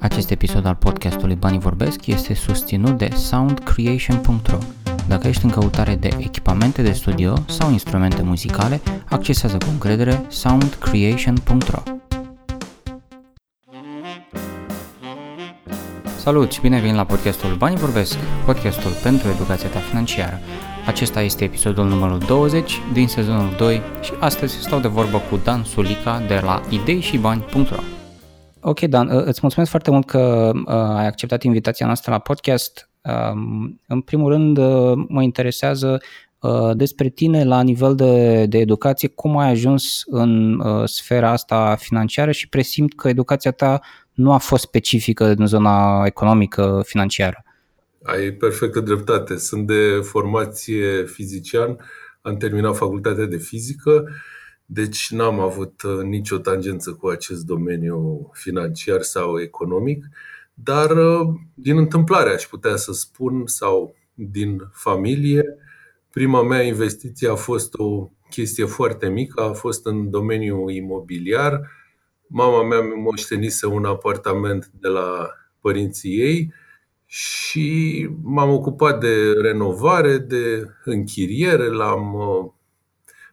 Acest episod al podcastului Banii Vorbesc este susținut de soundcreation.ro. Dacă ești în căutare de echipamente de studio sau instrumente muzicale, accesează cu încredere soundcreation.ro. Salut și bine venit la podcastul Banii Vorbesc, podcastul pentru educația ta financiară. Acesta este episodul numărul 20 din sezonul 2 și astăzi stau de vorbă cu Dan Sulica de la ideishibani.ro. Ok, Dan, uh, îți mulțumesc foarte mult că uh, ai acceptat invitația noastră la podcast. Um, în primul rând, uh, mă interesează despre tine la nivel de, de educație, cum ai ajuns în sfera asta financiară și presimt că educația ta nu a fost specifică în zona economică financiară. Ai perfectă dreptate. Sunt de formație fizician, am terminat facultatea de fizică deci n-am avut uh, nicio tangență cu acest domeniu financiar sau economic, dar uh, din întâmplare aș putea să spun sau din familie, prima mea investiție a fost o chestie foarte mică, a fost în domeniul imobiliar. Mama mea moștenise un apartament de la părinții ei și m-am ocupat de renovare, de închiriere, l-am uh,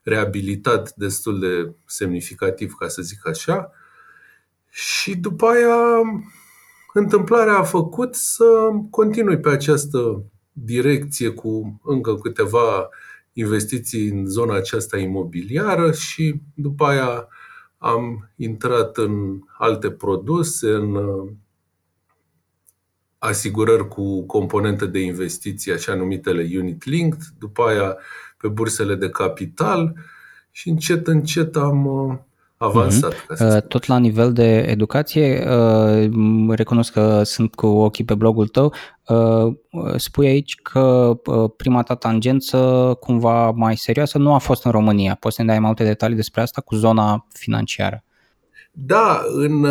reabilitat destul de semnificativ, ca să zic așa. Și după aia, întâmplarea a făcut să continui pe această direcție cu încă câteva investiții în zona aceasta imobiliară și după aia am intrat în alte produse, în uh, asigurări cu componente de investiții, așa numitele unit linked, după aia pe bursele de capital și încet, încet am uh, avansat. Mm-hmm. Tot la nivel de educație, uh, recunosc că sunt cu ochii pe blogul tău, spui aici că prima ta tangență cumva mai serioasă nu a fost în România. Poți să ne dai mai multe detalii despre asta cu zona financiară? Da, în,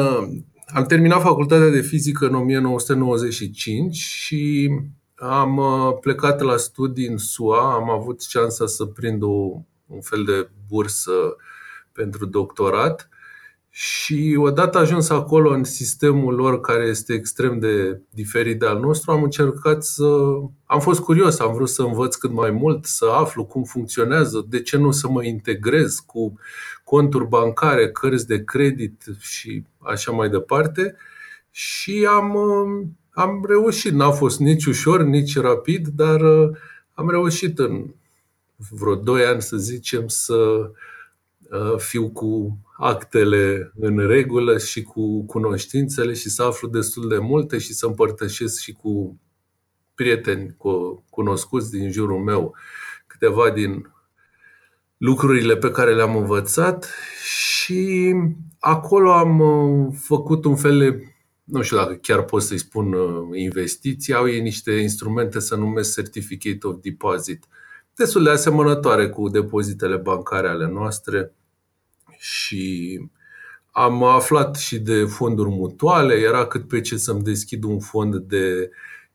am terminat facultatea de fizică în 1995 și am uh, plecat la studii în SUA, am avut șansa să prind o, un fel de bursă pentru doctorat și odată ajuns acolo în sistemul lor care este extrem de diferit de al nostru, am încercat să... Am fost curios, am vrut să învăț cât mai mult, să aflu cum funcționează, de ce nu să mă integrez cu conturi bancare, cărți de credit și așa mai departe. Și am uh, am reușit, n-a fost nici ușor, nici rapid, dar uh, am reușit în vreo 2 ani, să zicem, să uh, fiu cu actele în regulă și cu cunoștințele și să aflu destul de multe și să împărtășesc și cu prieteni cu cunoscuți din jurul meu câteva din lucrurile pe care le-am învățat și acolo am uh, făcut un fel de nu știu dacă chiar pot să-i spun uh, investiții, au ei niște instrumente să numesc Certificate of Deposit, destul de asemănătoare cu depozitele bancare ale noastre și am aflat și de fonduri mutuale, era cât pe ce să-mi deschid un fond de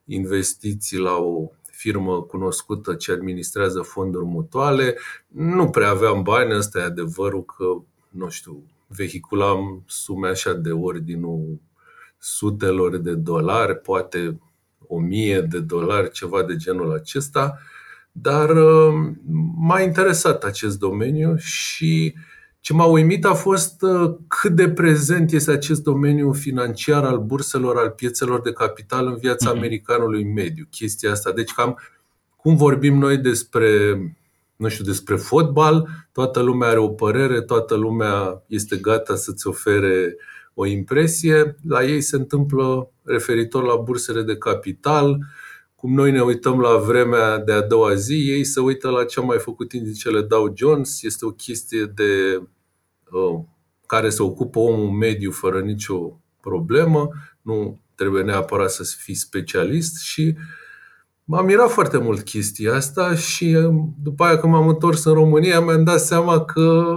investiții la o firmă cunoscută ce administrează fonduri mutuale. Nu prea aveam bani, ăsta e adevărul că, nu știu, vehiculam sume așa de ordinul sutelor de dolari, poate o mie de dolari, ceva de genul acesta, dar uh, m-a interesat acest domeniu și ce m-a uimit a fost uh, cât de prezent este acest domeniu financiar al burselor, al piețelor de capital în viața mm-hmm. americanului mediu. Chestia asta. Deci cam cum vorbim noi despre nu știu, despre fotbal, toată lumea are o părere, toată lumea este gata să-ți ofere o impresie. La ei se întâmplă referitor la bursele de capital, cum noi ne uităm la vremea de a doua zi, ei se uită la ce a mai făcut indicele Dow Jones. Este o chestie de uh, care se ocupă omul mediu fără nicio problemă. Nu trebuie neapărat să fii specialist și m-a mirat foarte mult chestia asta și uh, după aia când m-am întors în România mi-am dat seama că,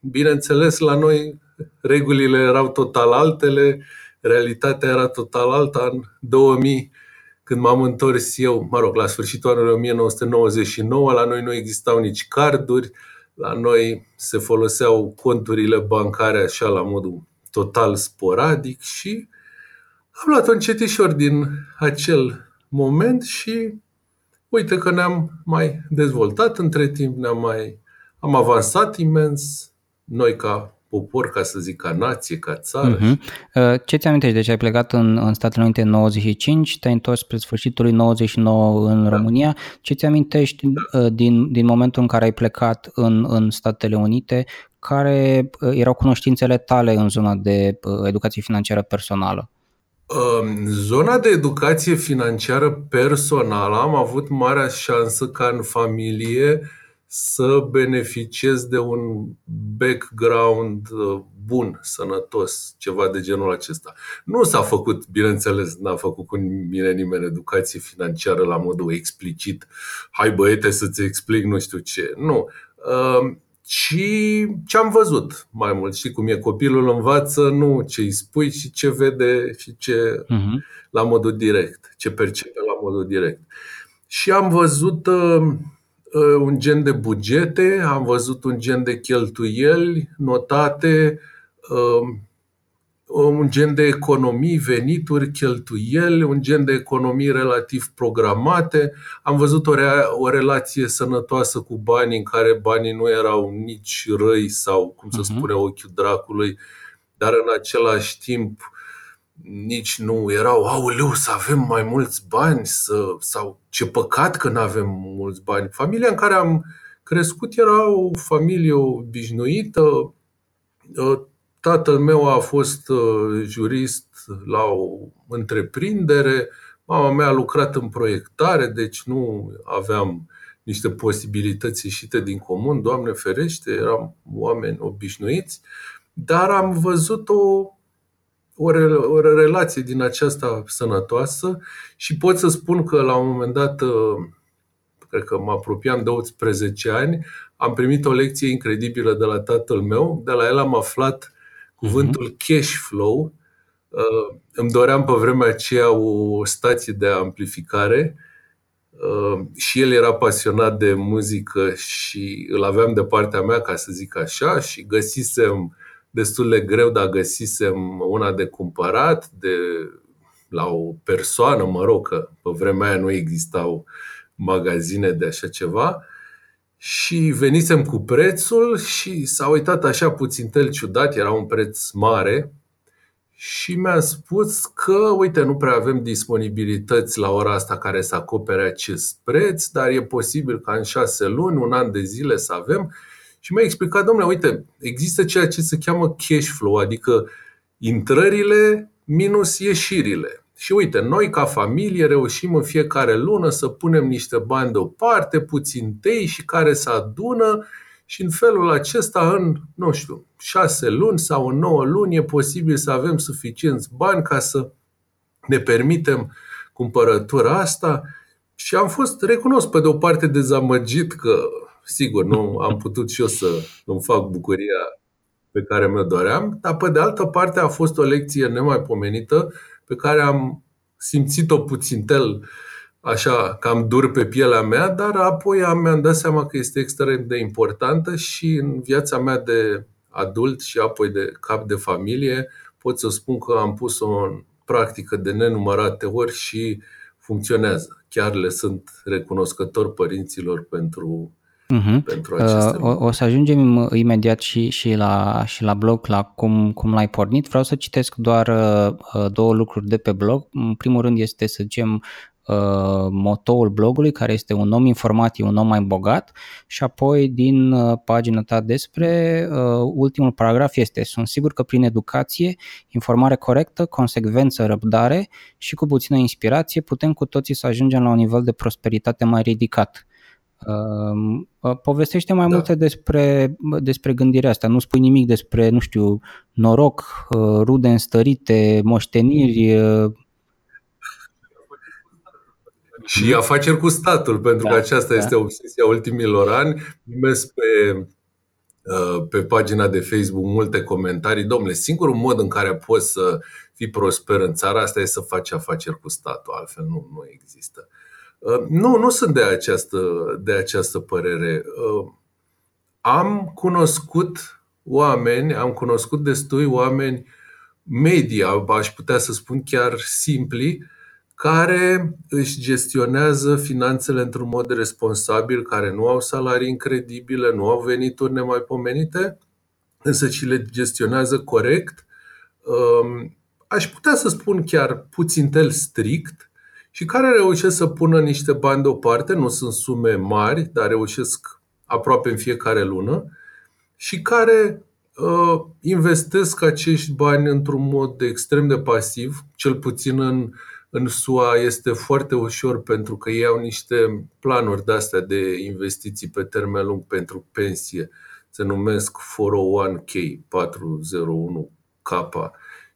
bineînțeles, la noi regulile erau total altele, realitatea era total alta. În 2000, când m-am întors eu, mă rog, la sfârșitul anului 1999, la noi nu existau nici carduri, la noi se foloseau conturile bancare așa la modul total sporadic și am luat-o încetișor din acel moment și uite că ne-am mai dezvoltat între timp, ne-am mai am avansat imens, noi ca popor, ca să zic, ca nație, ca țară. Uh-huh. Ce ți amintești? Deci ai plecat în, în Statele Unite în 95, te-ai întors spre sfârșitul lui 99 în da. România. Ce ți amintești da. Uh, din, din momentul în care ai plecat în, în Statele Unite? Care uh, erau cunoștințele tale în zona de uh, educație financiară personală? În zona de educație financiară personală am avut marea șansă ca în familie să beneficiez de un background uh, bun, sănătos, ceva de genul acesta. Nu s-a făcut, bineînțeles, n-a făcut cu mine nimeni educație financiară la modul explicit. Hai băiete să-ți explic nu știu ce. Nu. Și um, ce am văzut mai mult. Și cum e copilul învață nu ce îi spui, ci ce vede și ce uh-huh. la modul direct, ce percepe la modul direct. Și am văzut uh, Uh, un gen de bugete, am văzut un gen de cheltuieli notate, um, un gen de economii, venituri, cheltuieli, un gen de economii relativ programate. Am văzut o, rea- o relație sănătoasă cu banii în care banii nu erau nici răi sau, cum să mhm. spune, ochiul dracului, dar în același timp nici nu erau, auleu, să avem mai mulți bani să, sau ce păcat că nu avem mulți bani. Familia în care am crescut era o familie obișnuită. Ă, tatăl meu a fost ă, jurist la o întreprindere, mama mea a lucrat în proiectare, deci nu aveam niște posibilități ieșite din comun, Doamne ferește, eram oameni obișnuiți, dar am văzut o o, re, o relație din aceasta sănătoasă și pot să spun că la un moment dat, uh, cred că mă apropiam de 18 ani, am primit o lecție incredibilă de la tatăl meu. De la el am aflat cuvântul mhm. cash flow. Uh, îmi doream pe vremea aceea o stație de amplificare uh, și el era pasionat de muzică și îl aveam de partea mea, ca să zic așa, și găsisem destul de greu, dar găsisem una de cumpărat de la o persoană, mă rog, că pe vremea aia nu existau magazine de așa ceva. Și venisem cu prețul și s-a uitat așa puțin tel ciudat, era un preț mare și mi-a spus că, uite, nu prea avem disponibilități la ora asta care să acopere acest preț, dar e posibil ca în șase luni, un an de zile să avem. Și mi-a explicat, domnule, uite, există ceea ce se cheamă cash flow, adică intrările minus ieșirile. Și uite, noi ca familie reușim în fiecare lună să punem niște bani deoparte, puțin tei și care să adună și în felul acesta, în, nu știu, șase luni sau în nouă luni, e posibil să avem suficienți bani ca să ne permitem cumpărătura asta. Și am fost, recunosc, pe de o parte dezamăgit că sigur, nu am putut și eu să îmi fac bucuria pe care mi-o doream, dar pe de altă parte a fost o lecție nemaipomenită pe care am simțit-o puțin tel, așa, cam dur pe pielea mea, dar apoi am, mi-am dat seama că este extrem de importantă și în viața mea de adult și apoi de cap de familie pot să spun că am pus-o în practică de nenumărate ori și funcționează. Chiar le sunt recunoscător părinților pentru uh-huh. pentru aceste uh, o, o să ajungem imediat și, și, la, și la blog, la cum, cum l-ai pornit. Vreau să citesc doar uh, uh, două lucruri de pe blog. În primul rând este, să zicem, uh, motoul blogului, care este un om informat, un om mai bogat și apoi din uh, pagina ta despre uh, ultimul paragraf este sunt sigur că prin educație, informare corectă, consecvență, răbdare și cu puțină inspirație putem cu toții să ajungem la un nivel de prosperitate mai ridicat. Uh, povestește mai da. multe despre, despre gândirea asta. Nu spui nimic despre, nu știu, noroc, uh, rude înstărite, moșteniri. Uh. Și afaceri cu statul, pentru da, că aceasta da. este obsesia ultimilor ani. Primesc pe, pe pagina de Facebook multe comentarii. Domnule, singurul mod în care poți să fii prosper în țara asta e să faci afaceri cu statul, altfel nu, nu există. Uh, nu, nu sunt de această, de această părere. Uh, am cunoscut oameni, am cunoscut destui oameni media, aș putea să spun chiar simpli, care își gestionează finanțele într-un mod responsabil, care nu au salarii incredibile, nu au venituri nemaipomenite, însă și le gestionează corect. Um, aș putea să spun chiar puțin tel strict și care reușesc să pună niște bani deoparte, nu sunt sume mari, dar reușesc aproape în fiecare lună și care uh, investesc acești bani într-un mod extrem de pasiv, cel puțin în, în SUA este foarte ușor pentru că ei au niște planuri de astea de investiții pe termen lung pentru pensie. Se numesc 401k, 401k.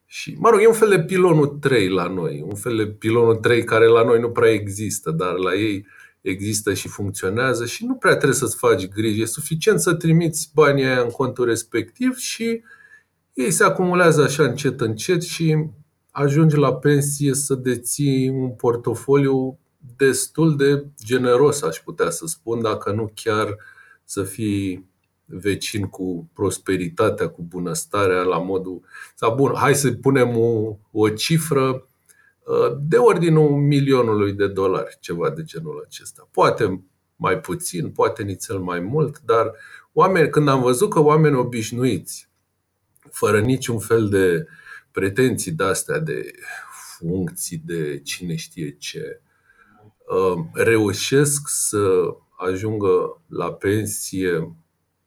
Și, mă rog, e un fel de pilonul 3 la noi, un fel de pilonul 3 care la noi nu prea există, dar la ei există și funcționează și nu prea trebuie să-ți faci griji. E suficient să trimiți banii aia în contul respectiv și ei se acumulează așa încet, încet și ajungi la pensie să deții un portofoliu destul de generos, aș putea să spun, dacă nu chiar să fii vecin cu prosperitatea, cu bunăstarea, la modul. Sau bun, hai să punem o, o cifră uh, de ordinul milionului de dolari, ceva de genul acesta. Poate mai puțin, poate nițel mai mult, dar oameni, când am văzut că oameni obișnuiți, fără niciun fel de pretenții de astea, de funcții, de cine știe ce, uh, reușesc să ajungă la pensie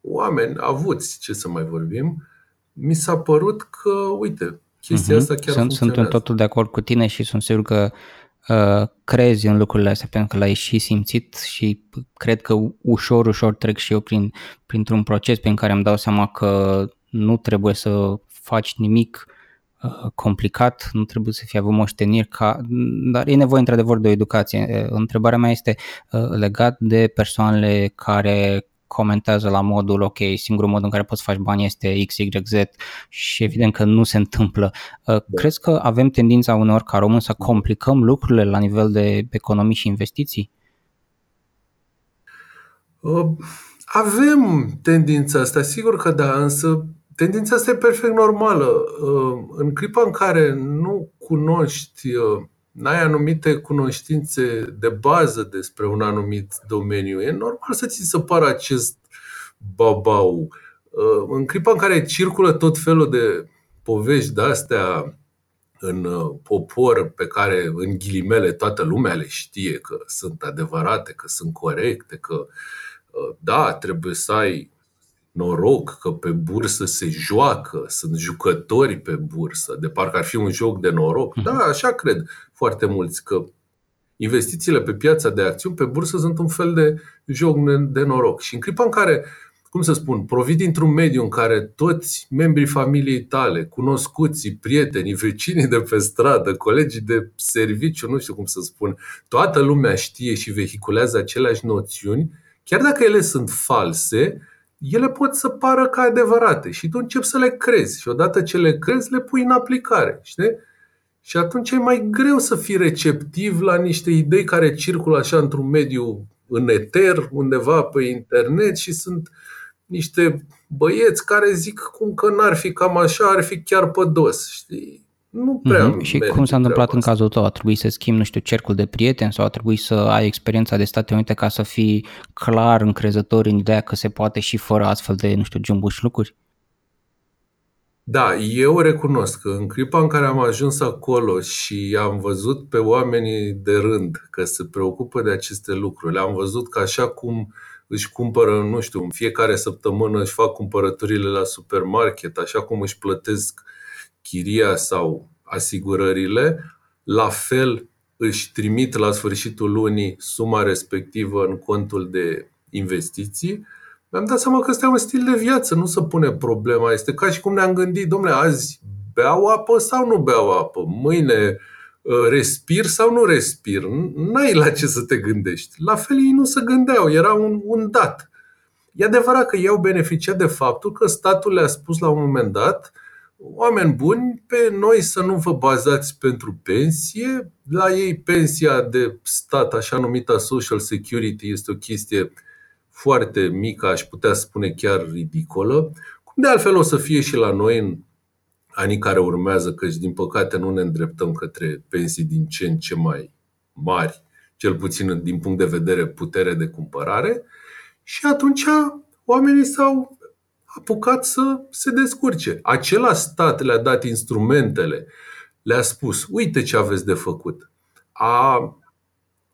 oameni avuți, ce să mai vorbim, mi s-a părut că, uite, chestia uh-huh. asta chiar sunt, Sunt în totul de acord cu tine și sunt sigur că uh, crezi în lucrurile astea pentru că l-ai și simțit și cred că ușor, ușor trec și eu prin, printr-un proces prin care îmi dau seama că nu trebuie să faci nimic uh, complicat, nu trebuie să fie avut moșteniri, ca, dar e nevoie într-adevăr de o educație. Uh, întrebarea mea este uh, legat de persoanele care comentează la modul ok, singurul mod în care poți să faci bani este X, Y, Z și evident că nu se întâmplă. Uh, da. Crezi că avem tendința uneori ca români să complicăm lucrurile la nivel de economii și investiții? Uh, avem tendința asta, sigur că da, însă tendința asta e perfect normală. Uh, în clipa în care nu cunoști n-ai anumite cunoștințe de bază despre un anumit domeniu, e normal să ți se pară acest babau. Uh, în clipa în care circulă tot felul de povești de astea în uh, popor pe care, în ghilimele, toată lumea le știe că sunt adevărate, că sunt corecte, că uh, da, trebuie să ai noroc că pe bursă se joacă, sunt jucători pe bursă, de parcă ar fi un joc de noroc. Mhm. Da, așa cred foarte mulți că investițiile pe piața de acțiuni, pe bursă, sunt un fel de joc de noroc. Și în clipa în care, cum să spun, provii dintr-un mediu în care toți membrii familiei tale, cunoscuții, prietenii, vecinii de pe stradă, colegii de serviciu, nu știu cum să spun, toată lumea știe și vehiculează aceleași noțiuni, chiar dacă ele sunt false, ele pot să pară ca adevărate și tu începi să le crezi și odată ce le crezi, le pui în aplicare. Știi? Și atunci e mai greu să fii receptiv la niște idei care circulă așa într-un mediu în eter, undeva pe internet și sunt niște băieți care zic cum că n-ar fi cam așa, ar fi chiar pădos. Știi? Nu prea mm-hmm. Și cum s-a întâmplat în cazul tău? A trebuit să schimbi, nu știu, cercul de prieteni sau a trebuit să ai experiența de State Unite ca să fii clar încrezător în ideea că se poate și fără astfel de, nu știu, jumbuși lucruri? Da, eu recunosc că în clipa în care am ajuns acolo și am văzut pe oamenii de rând că se preocupă de aceste lucruri, le-am văzut că așa cum își cumpără, nu știu, în fiecare săptămână își fac cumpărăturile la supermarket, așa cum își plătesc chiria sau asigurările, la fel își trimit la sfârșitul lunii suma respectivă în contul de investiții, mi-am dat seama că ăsta e un stil de viață, nu se pune problema. Este ca și cum ne-am gândit, domnule, azi beau apă sau nu beau apă? Mâine ă, respir sau nu respir? N-ai la ce să te gândești. La fel ei nu se gândeau, era un, un dat. E adevărat că ei au beneficiat de faptul că statul le-a spus la un moment dat – oameni buni, pe noi să nu vă bazați pentru pensie. La ei pensia de stat, așa numită Social Security, este o chestie foarte mică, aș putea spune chiar ridicolă. Cum de altfel o să fie și la noi în anii care urmează, căci din păcate nu ne îndreptăm către pensii din ce în ce mai mari, cel puțin din punct de vedere putere de cumpărare, și atunci oamenii s-au apucat să se descurce. Acela stat le-a dat instrumentele, le-a spus, uite ce aveți de făcut. A,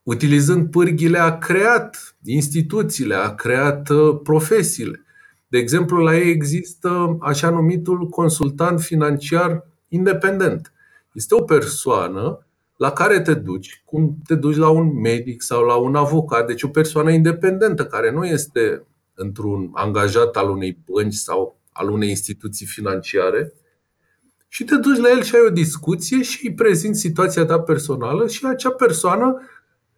utilizând pârghile, a creat instituțiile, a creat uh, profesiile. De exemplu, la ei există așa numitul consultant financiar independent. Este o persoană la care te duci, cum te duci la un medic sau la un avocat, deci o persoană independentă care nu este într-un angajat al unei bănci sau al unei instituții financiare și te duci la el și ai o discuție și îi prezinți situația ta personală și acea persoană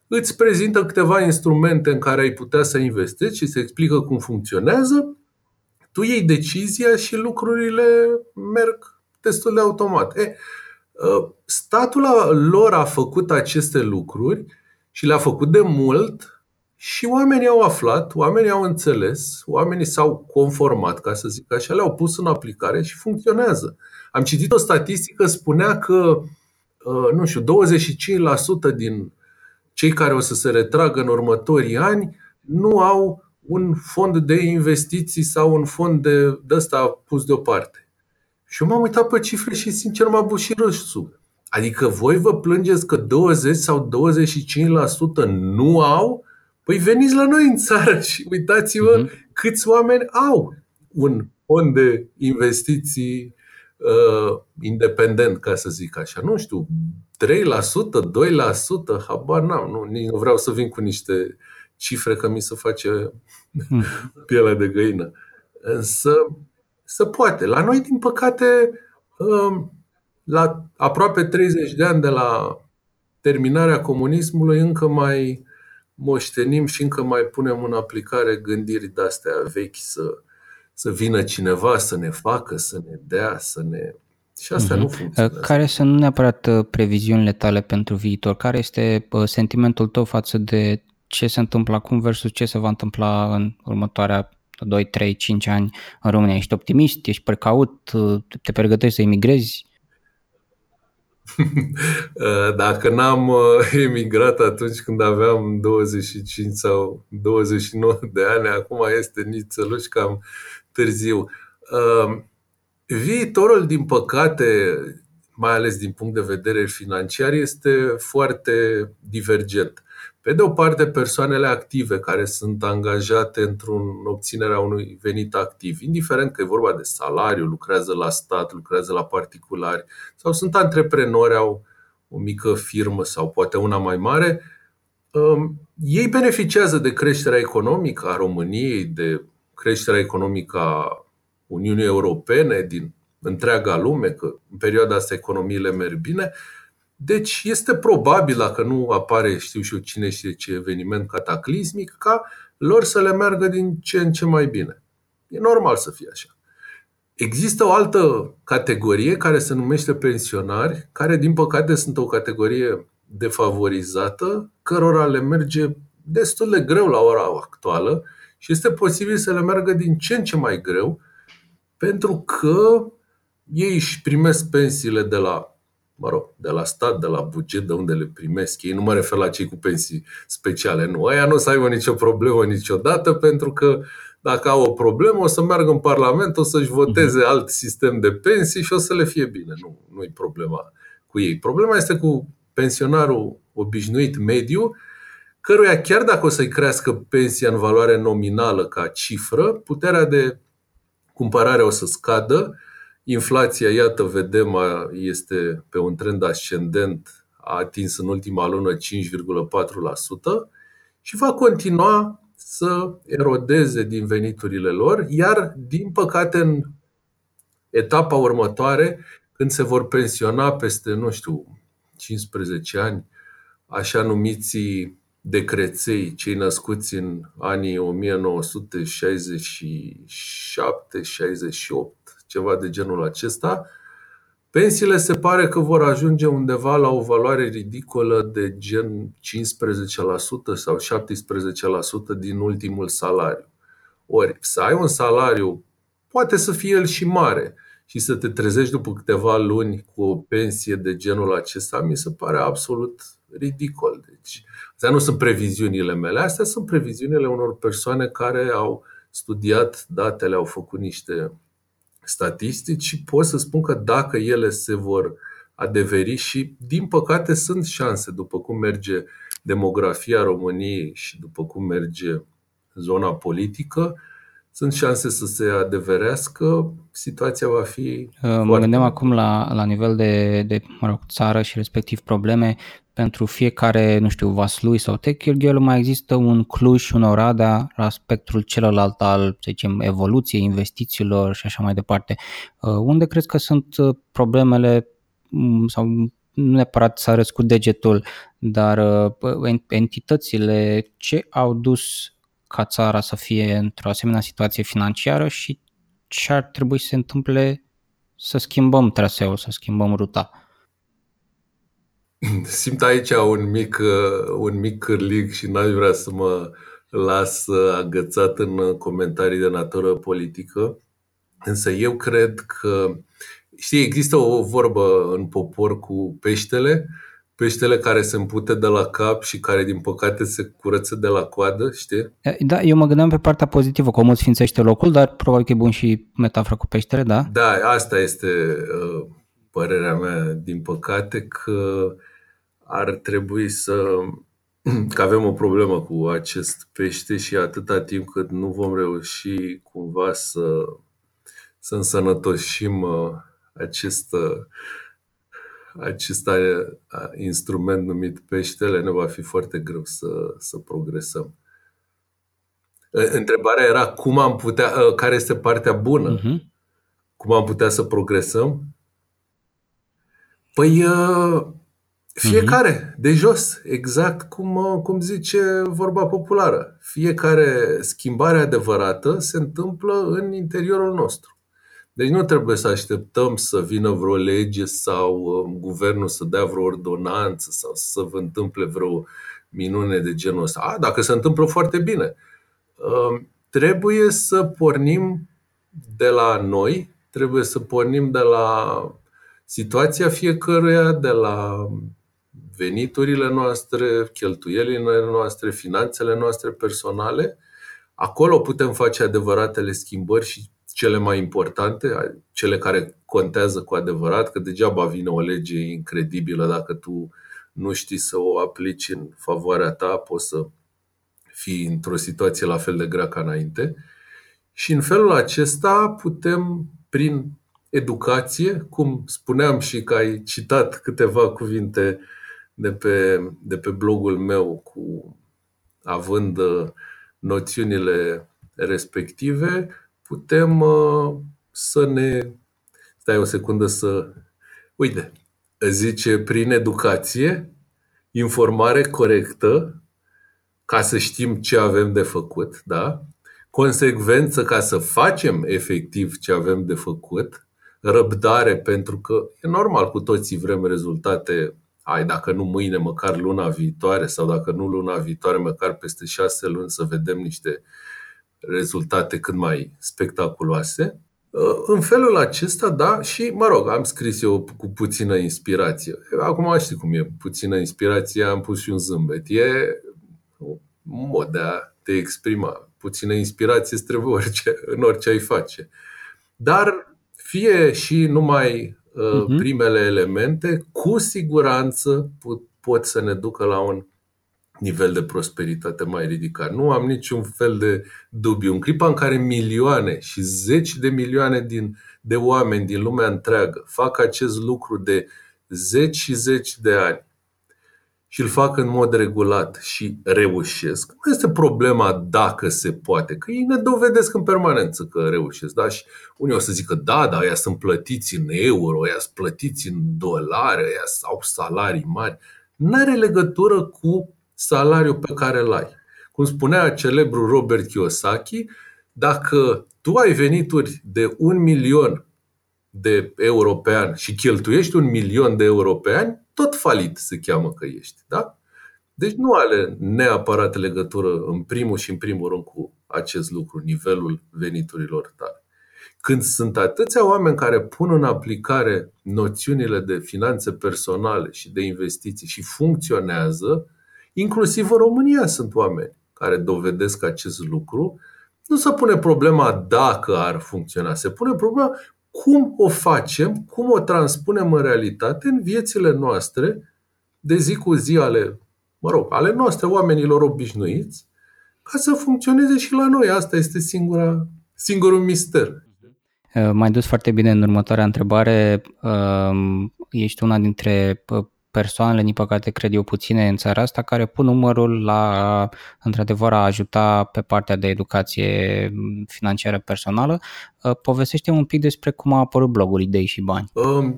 îți prezintă câteva instrumente în care ai putea să investești și se explică cum funcționează, tu iei decizia și lucrurile merg destul de automat. E, ă, statul lor a făcut aceste lucruri și le-a făcut de mult și oamenii au aflat, oamenii au înțeles, oamenii s-au conformat, ca să zic așa, le-au pus în aplicare și funcționează. Am citit o statistică, spunea că, uh, nu știu, 25% din cei care o să se retragă în următorii ani nu au un fond de investiții sau un fond de, de ăsta pus deoparte. Și eu m-am uitat pe cifre și sincer m-a bușit râsul. Adică voi vă plângeți că 20 sau 25% nu au? Păi veniți la noi în țară și uitați-vă uh-huh. câți oameni au un fond de investiții uh, independent, ca să zic așa. Nu știu, 3%, 2%, habar n-am. Nu, nici nu vreau să vin cu niște cifre că mi se face uh pielea de găină. Însă să poate. La noi, din păcate, uh, la aproape 30 de ani de la terminarea comunismului, încă mai moștenim și încă mai punem în aplicare gândiri de-astea vechi să, să vină cineva să ne facă, să ne dea, să ne... Și asta uh-huh. nu funcționează. Care sunt nu neapărat uh, previziunile tale pentru viitor? Care este uh, sentimentul tău față de ce se întâmplă acum versus ce se va întâmpla în următoarea 2, 3, 5 ani în România? Ești optimist? Ești precaut? Uh, te pregătești să emigrezi? Dacă n-am uh, emigrat atunci când aveam 25 sau 29 de ani, acum este nițeluș cam târziu. Uh, viitorul, din păcate, mai ales din punct de vedere financiar, este foarte divergent. Pe de o parte, persoanele active care sunt angajate într-un obținerea unui venit activ, indiferent că e vorba de salariu, lucrează la stat, lucrează la particulari sau sunt antreprenori, au o mică firmă sau poate una mai mare, um, ei beneficiază de creșterea economică a României, de creșterea economică a Uniunii Europene, din întreaga lume, că în perioada asta economiile merg bine, deci este probabil, dacă nu apare știu și eu cine știe ce eveniment cataclismic, ca lor să le meargă din ce în ce mai bine. E normal să fie așa. Există o altă categorie care se numește pensionari, care din păcate sunt o categorie defavorizată, cărora le merge destul de greu la ora actuală și este posibil să le meargă din ce în ce mai greu, pentru că ei își primesc pensiile de la mă rog, de la stat, de la buget, de unde le primesc ei. Nu mă refer la cei cu pensii speciale, nu. Aia nu o să aibă nicio problemă niciodată, pentru că dacă au o problemă, o să meargă în Parlament, o să-și voteze mhm. alt sistem de pensii și o să le fie bine. Nu, nu e problema cu ei. Problema este cu pensionarul obișnuit mediu, căruia chiar dacă o să-i crească pensia în valoare nominală ca cifră, puterea de cumpărare o să scadă, Inflația, iată, vedem, este pe un trend ascendent, a atins în ultima lună 5,4% și va continua să erodeze din veniturile lor, iar, din păcate, în etapa următoare, când se vor pensiona peste, nu știu, 15 ani, așa numiții decreței, cei născuți în anii 1967-68, ceva de genul acesta, pensiile se pare că vor ajunge undeva la o valoare ridicolă de gen 15% sau 17% din ultimul salariu. Ori să ai un salariu, poate să fie el și mare, și să te trezești după câteva luni cu o pensie de genul acesta, mi se pare absolut ridicol. Deci, astea nu sunt previziunile mele, astea sunt previziunile unor persoane care au studiat datele, au făcut niște statistici și pot să spun că dacă ele se vor adeveri și, din păcate, sunt șanse, după cum merge demografia României și după cum merge zona politică, sunt șanse să se adeverească, situația va fi. Mă gândeam acum la, la nivel de, de mă rog, țară și respectiv probleme. Pentru fiecare, nu știu, Vaslui sau Techirghel mai există un Cluj, un Oradea la spectrul celălalt al, să zicem, evoluției investițiilor și așa mai departe. Uh, unde crezi că sunt uh, problemele mm, sau nu neapărat să arăți cu degetul, dar uh, entitățile ce au dus ca țara să fie într-o asemenea situație financiară și ce ar trebui să se întâmple să schimbăm traseul, să schimbăm ruta. Simt aici un mic, un mic cârlig și n-aș vrea să mă las agățat în comentarii de natură politică, însă eu cred că, știi, există o vorbă în popor cu peștele, peștele care se împute de la cap și care din păcate se curăță de la coadă, știi? Da, eu mă gândeam pe partea pozitivă, că omul sfințește locul, dar probabil că e bun și metafora cu peștele, da? Da, asta este uh, părerea mea, din păcate, că ar trebui să că avem o problemă cu acest pește și atâta timp cât nu vom reuși cumva să, să însănătoșim uh, acest uh, acest instrument numit peștele ne va fi foarte greu să, să progresăm. Întrebarea era cum am putea, care este partea bună? Uh-huh. Cum am putea să progresăm? Păi fiecare, uh-huh. de jos, exact cum, cum zice vorba populară. Fiecare schimbare adevărată se întâmplă în interiorul nostru. Deci nu trebuie să așteptăm să vină vreo lege sau uh, guvernul să dea vreo ordonanță sau să se întâmple vreo minune de genul ăsta. A, dacă se întâmplă foarte bine. Uh, trebuie să pornim de la noi, trebuie să pornim de la situația fiecăruia, de la veniturile noastre, cheltuielile noastre, finanțele noastre personale. Acolo putem face adevăratele schimbări și cele mai importante, cele care contează cu adevărat, că degeaba vine o lege incredibilă dacă tu nu știi să o aplici în favoarea ta, poți să fii într-o situație la fel de grea ca înainte. Și în felul acesta putem, prin educație, cum spuneam și că ai citat câteva cuvinte de pe, de pe blogul meu cu având uh, noțiunile respective, putem uh, să ne. Stai o secundă să. Uite, zice prin educație, informare corectă, ca să știm ce avem de făcut, da? Consecvență ca să facem efectiv ce avem de făcut, răbdare pentru că e normal, cu toții vrem rezultate, ai, dacă nu mâine, măcar luna viitoare sau dacă nu luna viitoare, măcar peste șase luni să vedem niște rezultate cât mai spectaculoase. Uh, în felul acesta, da, și mă rog, am scris eu cu puțină inspirație. Acum știi cum e, puțină inspirație, am pus și un zâmbet. E un mod de a te exprima. Puțină inspirație îți trebuie orice, în orice ai face. Dar fie și numai uh, uh-huh. primele elemente, cu siguranță pot, pot să ne ducă la un nivel de prosperitate mai ridicat. Nu am niciun fel de dubiu. În clipa în care milioane și zeci de milioane din, de oameni din lumea întreagă fac acest lucru de zeci și zeci de ani și îl fac în mod regulat și reușesc, nu este problema dacă se poate, că ei ne dovedesc în permanență că reușesc. Da? Și unii o să zică, da, da, ăia sunt plătiți în euro, ăia sunt plătiți în dolari, ăia au salarii mari. Nu are legătură cu salariul pe care îl ai. Cum spunea celebrul Robert Kiyosaki, dacă tu ai venituri de un milion de euro pe an și cheltuiești un milion de euro pe an, tot falit se cheamă că ești. Da? Deci nu are neapărat legătură în primul și în primul rând cu acest lucru, nivelul veniturilor tale. Când sunt atâția oameni care pun în aplicare noțiunile de finanțe personale și de investiții și funcționează, inclusiv în România sunt oameni care dovedesc acest lucru, nu se pune problema dacă ar funcționa, se pune problema cum o facem, cum o transpunem în realitate în viețile noastre de zi cu zi ale, mă rog, ale noastre, oamenilor obișnuiți, ca să funcționeze și la noi. Asta este singura, singurul mister. Uh, mai dus foarte bine în următoarea întrebare. Uh, ești una dintre uh, persoanele, din păcate cred eu puține în țara asta, care pun numărul la, într-adevăr, a ajuta pe partea de educație financiară personală. Povestește un pic despre cum a apărut blogul Idei și Bani.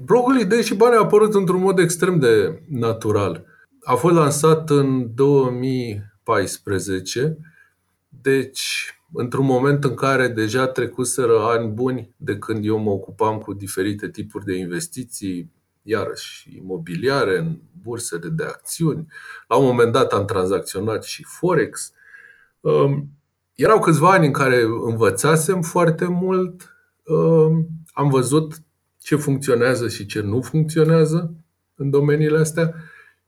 Blogul Idei și Bani a apărut într-un mod extrem de natural. A fost lansat în 2014, deci într-un moment în care deja trecuseră ani buni de când eu mă ocupam cu diferite tipuri de investiții, iarăși imobiliare, în bursele de acțiuni. La un moment dat am tranzacționat și Forex. Um, erau câțiva ani în care învățasem foarte mult, um, am văzut ce funcționează și ce nu funcționează în domeniile astea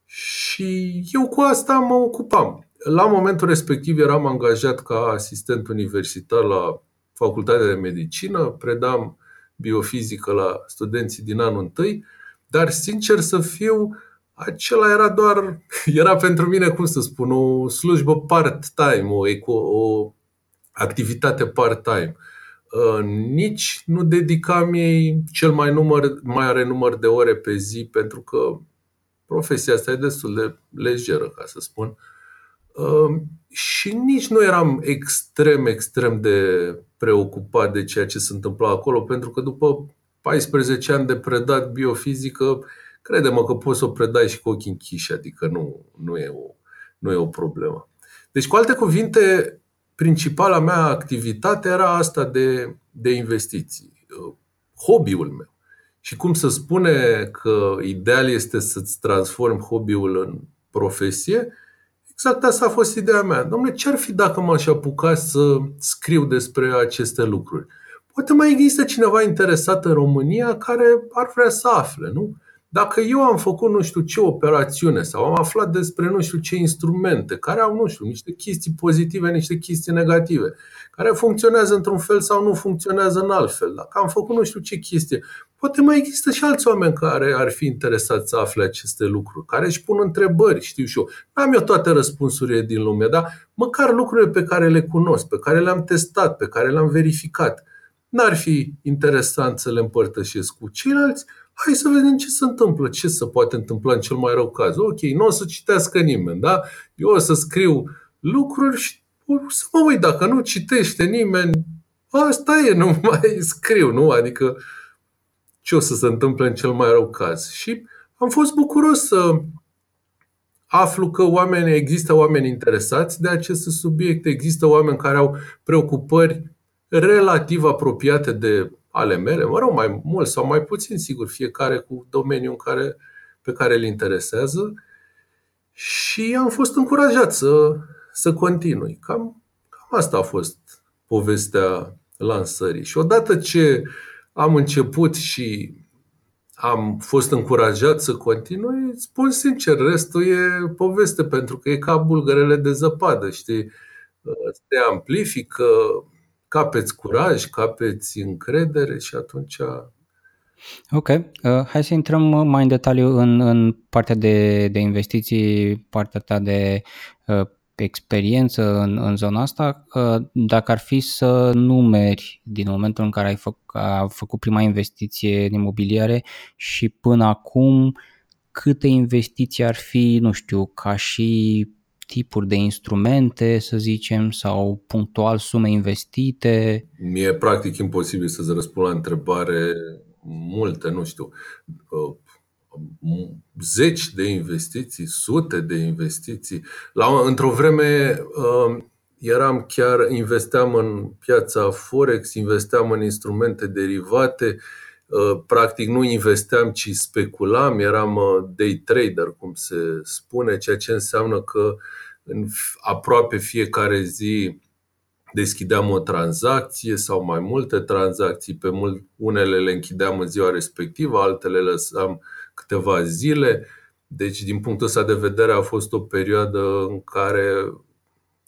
și eu cu asta mă ocupam. La momentul respectiv eram angajat ca asistent universitar la Facultatea de Medicină, predam biofizică la studenții din anul întâi, dar sincer să fiu, acela era doar, era pentru mine, cum să spun, o slujbă part-time, o, o activitate part-time. Uh, nici nu dedicam ei cel mai, număr, mai are număr de ore pe zi, pentru că profesia asta e destul de lejeră, ca să spun. Ehm, și nici nu eram extrem, extrem de preocupat de ceea ce se întâmpla acolo, pentru că după 14 ani de predat biofizică, crede-mă că poți să o predai și cu ochii închiși, adică nu, nu, e o, nu e o problemă. Deci, cu alte cuvinte, principala mea activitate era asta de, de investiții, hobby-ul meu. Și cum să spune că ideal este să-ți transformi hobby-ul în profesie, Exact asta a fost ideea mea. Domnule, ce ar fi dacă m-aș apuca să scriu despre aceste lucruri? Poate mai există cineva interesat în România care ar vrea să afle, nu? Dacă eu am făcut nu știu ce operațiune sau am aflat despre nu știu ce instrumente care au, nu știu, niște chestii pozitive, niște chestii negative, care funcționează într-un fel sau nu funcționează în alt fel, dacă am făcut nu știu ce chestie, poate mai există și alți oameni care ar fi interesați să afle aceste lucruri, care își pun întrebări, știu și eu. N-am eu toate răspunsurile din lume, dar măcar lucrurile pe care le cunosc, pe care le-am testat, pe care le-am verificat, n-ar fi interesant să le împărtășesc cu ceilalți hai să vedem ce se întâmplă, ce se poate întâmpla în cel mai rău caz. Ok, nu o să citească nimeni, da? Eu o să scriu lucruri și să mă uit, dacă nu citește nimeni, asta e, nu mai scriu, nu? Adică ce o să se întâmple în cel mai rău caz. Și am fost bucuros să aflu că oameni, există oameni interesați de aceste subiecte, există oameni care au preocupări relativ apropiate de ale mele, mă rog, mai mult sau mai puțin, sigur, fiecare cu domeniul în care, pe care îl interesează și am fost încurajat să, să continui. Cam, cam asta a fost povestea lansării. Și odată ce am început și am fost încurajat să continui, spun sincer, restul e poveste, pentru că e ca bulgărele de zăpadă, știi? Se amplifică, capeți curaj, capeți încredere și atunci... Ok, uh, hai să intrăm mai în detaliu în, în partea de, de investiții, partea ta de uh, experiență în, în zona asta. Uh, dacă ar fi să numeri din momentul în care ai fă, a făcut prima investiție în imobiliare și până acum, câte investiții ar fi, nu știu, ca și tipuri de instrumente, să zicem, sau punctual sume investite? Mi-e practic imposibil să-ți răspund la întrebare multe, nu știu, uh, zeci de investiții, sute de investiții. La, într-o vreme uh, eram chiar, investeam în piața Forex, investeam în instrumente derivate, uh, practic nu investeam, ci speculam, eram day trader, cum se spune, ceea ce înseamnă că în aproape fiecare zi deschideam o tranzacție sau mai multe tranzacții, pe mult, unele le închideam în ziua respectivă, altele lăsam câteva zile. Deci, din punctul ăsta de vedere, a fost o perioadă în care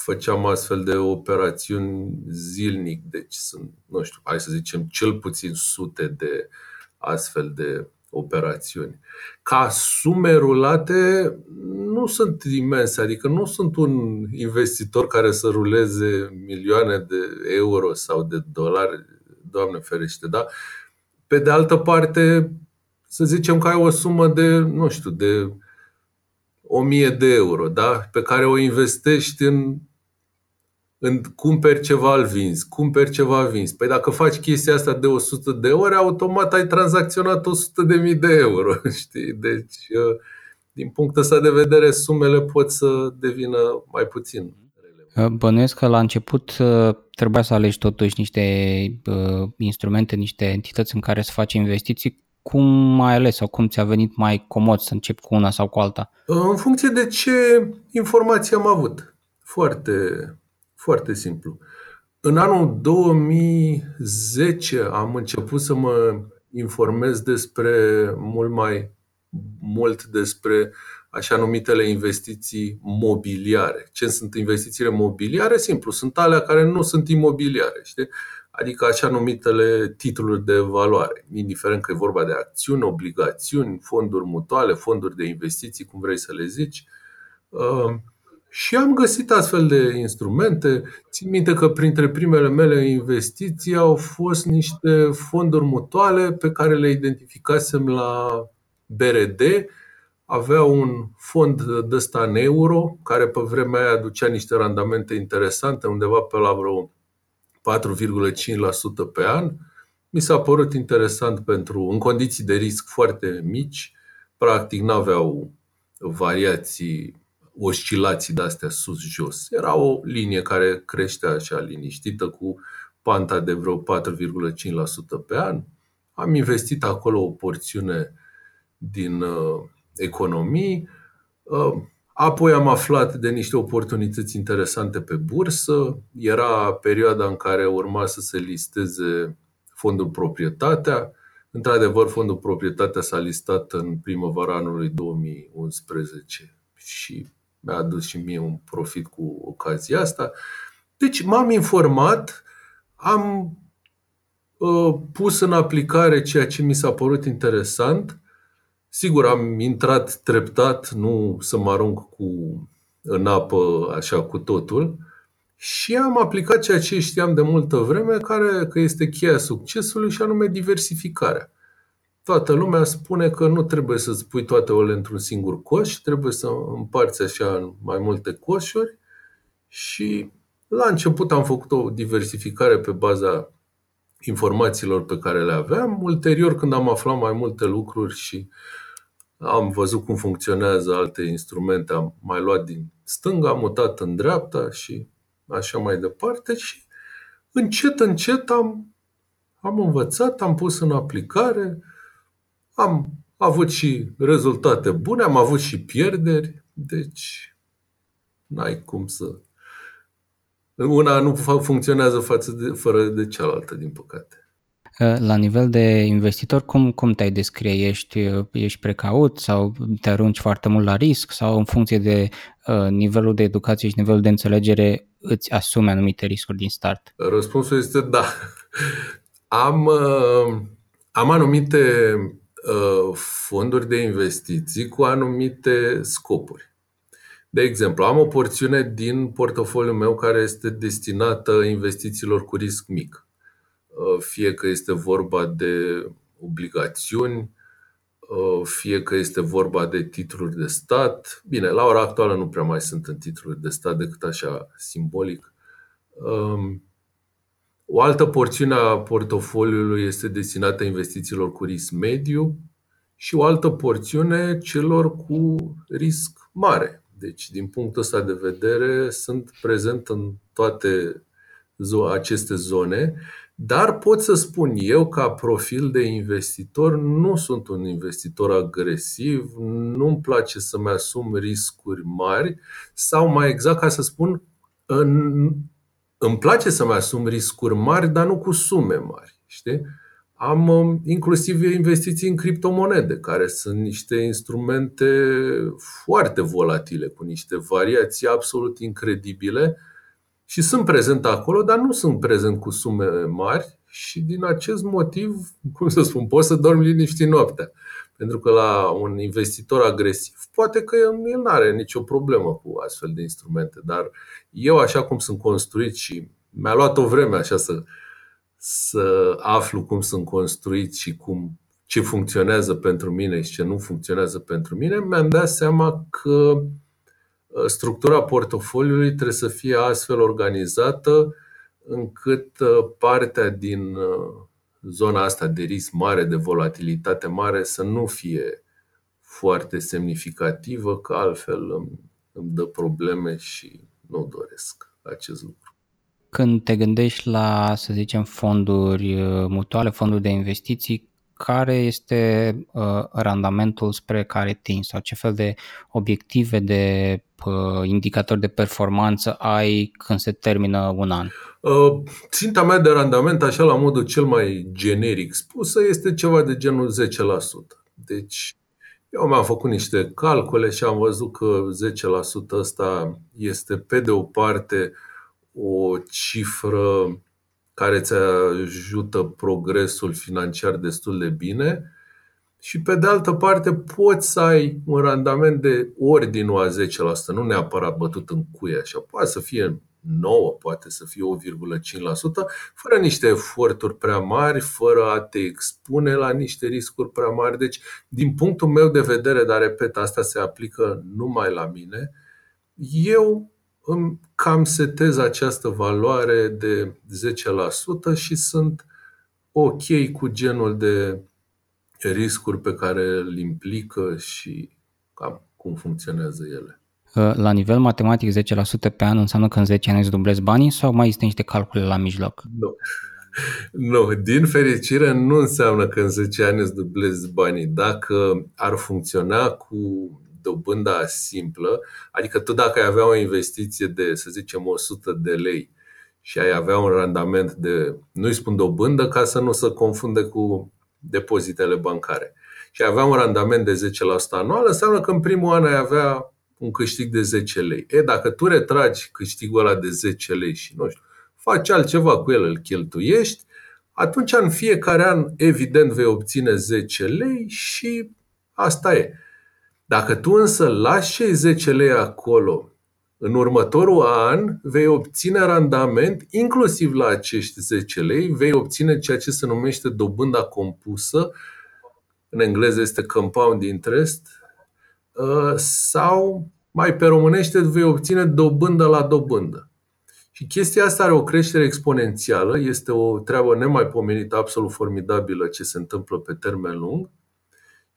făceam astfel de operațiuni zilnic. Deci sunt, nu știu, hai să zicem, cel puțin sute de astfel de operațiuni. Ca sume rulate nu sunt imense, adică nu sunt un investitor care să ruleze milioane de euro sau de dolari, Doamne ferește, da? Pe de altă parte, să zicem că ai o sumă de, nu știu, de 1000 de euro, da? Pe care o investești în în cumperi ceva, îl vinzi, cumperi ceva, vinzi. Păi dacă faci chestia asta de 100 de ore, automat ai tranzacționat 100 de mii de euro, știi? Deci, uh, din punctul ăsta de vedere, sumele pot să devină mai puțin uh, Bănuiesc că la început uh, trebuia să alegi totuși niște instrumente, niște entități în care să faci investiții. Cum mai ales sau cum ți-a venit mai comod să începi cu una sau cu alta? În funcție de ce informații am avut. Foarte, foarte simplu. În anul 2010 am început să mă informez despre mult mai mult despre așa numitele investiții mobiliare. Ce sunt investițiile mobiliare? Simplu, sunt alea care nu sunt imobiliare, știi? Adică așa numitele titluri de valoare, indiferent că e vorba de acțiuni, obligațiuni, fonduri mutuale, fonduri de investiții, cum vrei să le zici. Uh, și am găsit astfel de instrumente. Țin minte că printre primele mele investiții au fost niște fonduri mutuale pe care le identificasem la BRD. Avea un fond de ăsta în euro, care pe vremea aia aducea niște randamente interesante, undeva pe la vreo 4,5% pe an. Mi s-a părut interesant pentru, în condiții de risc foarte mici, practic nu aveau variații oscilații de-astea sus-jos. Era o linie care creștea așa liniștită cu panta de vreo 4,5% pe an. Am investit acolo o porțiune din uh, economii. Uh, apoi am aflat de niște oportunități interesante pe bursă. Era perioada în care urma să se listeze fondul proprietatea. Într-adevăr, fondul proprietatea s-a listat în primăvara anului 2011 și mi-a adus și mie un profit cu ocazia asta. Deci m-am informat, am uh, pus în aplicare ceea ce mi s-a părut interesant. Sigur, am intrat treptat, nu să mă arunc cu în apă așa cu totul și am aplicat ceea ce știam de multă vreme, care că este cheia succesului și anume diversificarea toată lumea spune că nu trebuie să-ți pui toate ouăle într-un singur coș, trebuie să împarți așa în mai multe coșuri. Și la început am făcut o diversificare pe baza informațiilor pe care le aveam. Ulterior, când am aflat mai multe lucruri și am văzut cum funcționează alte instrumente, am mai luat din stânga, am mutat în dreapta și așa mai departe. Și încet, încet am, am învățat, am pus în aplicare, am avut și rezultate bune, am avut și pierderi, deci n-ai cum să... Una nu funcționează față de, fără de cealaltă, din păcate. La nivel de investitor, cum, cum te-ai descrie? Ești, ești precaut sau te arunci foarte mult la risc sau în funcție de uh, nivelul de educație și nivelul de înțelegere îți asumi anumite riscuri din start? Răspunsul este da. Am, uh, am anumite Uh, fonduri de investiții cu anumite scopuri. De exemplu, am o porțiune din portofoliul meu care este destinată investițiilor cu risc mic. Uh, fie că este vorba de obligațiuni, uh, fie că este vorba de titluri de stat. Bine, la ora actuală nu prea mai sunt în titluri de stat decât așa simbolic. Um, o altă porțiune a portofoliului este destinată investițiilor cu risc mediu și o altă porțiune celor cu risc mare. Deci, din punctul ăsta de vedere, sunt prezent în toate aceste zone, dar pot să spun eu, ca profil de investitor, nu sunt un investitor agresiv, nu-mi place să-mi asum riscuri mari sau, mai exact ca să spun, îmi place să-mi asum riscuri mari, dar nu cu sume mari. Știi? Am um, inclusiv investiții în criptomonede, care sunt niște instrumente foarte volatile, cu niște variații absolut incredibile și sunt prezent acolo, dar nu sunt prezent cu sume mari și din acest motiv, cum să spun, pot să dorm liniștit noaptea. Pentru că la un investitor agresiv, poate că el nu are nicio problemă cu astfel de instrumente, dar eu, așa cum sunt construit și mi-a luat o vreme așa să, să aflu cum sunt construit și cum, ce funcționează pentru mine și ce nu funcționează pentru mine, mi-am dat seama că uh, structura portofoliului trebuie să fie astfel organizată încât uh, partea din uh, zona asta de risc mare, de volatilitate mare, să nu fie foarte semnificativă, că altfel îmi, îmi dă probleme și nu doresc acest lucru. Când te gândești la, să zicem, fonduri uh, mutuale, fonduri de investiții, care este uh, randamentul spre care tin sau ce fel de obiective de uh, indicatori de performanță ai când se termină un an? Uh, ținta mea de randament, așa la modul cel mai generic spusă, este ceva de genul 10%. Deci eu mi-am făcut niște calcule și am văzut că 10% ăsta este pe de o parte o cifră care îți ajută progresul financiar destul de bine și pe de altă parte poți să ai un randament de ordinul a 10%, nu neapărat bătut în cuie așa, poate să fie 9, poate să fie 1,5%, fără niște eforturi prea mari, fără a te expune la niște riscuri prea mari. Deci, din punctul meu de vedere, dar repet, asta se aplică numai la mine, eu îmi cam setez această valoare de 10% și sunt ok cu genul de riscuri pe care îl implică și cam cum funcționează ele. La nivel matematic 10% pe an înseamnă că în 10 ani îți dublezi banii sau mai este niște calcule la mijloc? Nu. Nu, din fericire nu înseamnă că în 10 ani îți dublezi banii. Dacă ar funcționa cu dobânda simplă, adică tu dacă ai avea o investiție de, să zicem, 100 de lei și ai avea un randament de, nu-i spun dobândă ca să nu se confunde cu depozitele bancare, și ai avea un randament de 10% anual, înseamnă că în primul an ai avea un câștig de 10 lei. E, dacă tu retragi câștigul ăla de 10 lei și, nu știu, faci altceva cu el, îl cheltuiești, atunci în fiecare an, evident, vei obține 10 lei și asta e. Dacă tu însă lași cei 10 lei acolo, în următorul an vei obține randament, inclusiv la acești 10 lei, vei obține ceea ce se numește dobânda compusă, în engleză este compound interest, uh, sau mai pe românește vei obține dobândă la dobândă. Și chestia asta are o creștere exponențială, este o treabă nemaipomenită, absolut formidabilă ce se întâmplă pe termen lung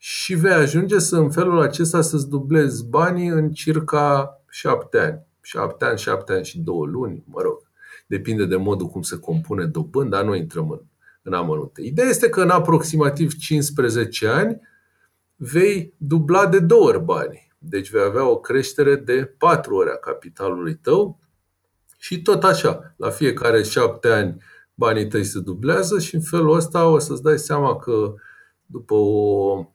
și vei ajunge să în felul acesta să-ți dublezi banii în circa șapte ani. Șapte ani, șapte ani și două luni, mă rog. Depinde de modul cum se compune dobânda, nu intrăm în, în amănunte. Ideea este că în aproximativ 15 ani vei dubla de două ori banii. Deci vei avea o creștere de patru ori a capitalului tău și tot așa, la fiecare șapte ani banii tăi se dublează și în felul ăsta o să-ți dai seama că după o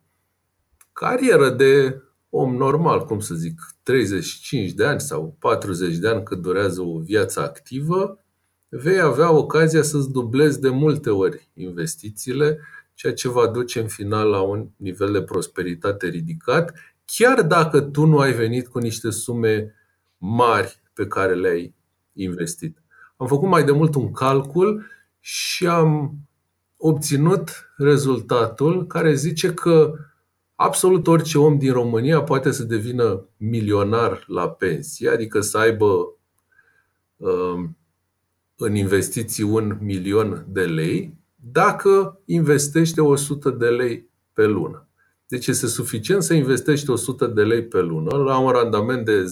carieră de om normal, cum să zic, 35 de ani sau 40 de ani cât durează o viață activă, vei avea ocazia să-ți dublezi de multe ori investițiile, ceea ce va duce în final la un nivel de prosperitate ridicat, chiar dacă tu nu ai venit cu niște sume mari pe care le-ai investit. Am făcut mai de mult un calcul și am obținut rezultatul care zice că absolut orice om din România poate să devină milionar la pensie, adică să aibă um, în investiții un milion de lei, dacă investește 100 de lei pe lună. Deci este suficient să investești 100 de lei pe lună la un randament de 10%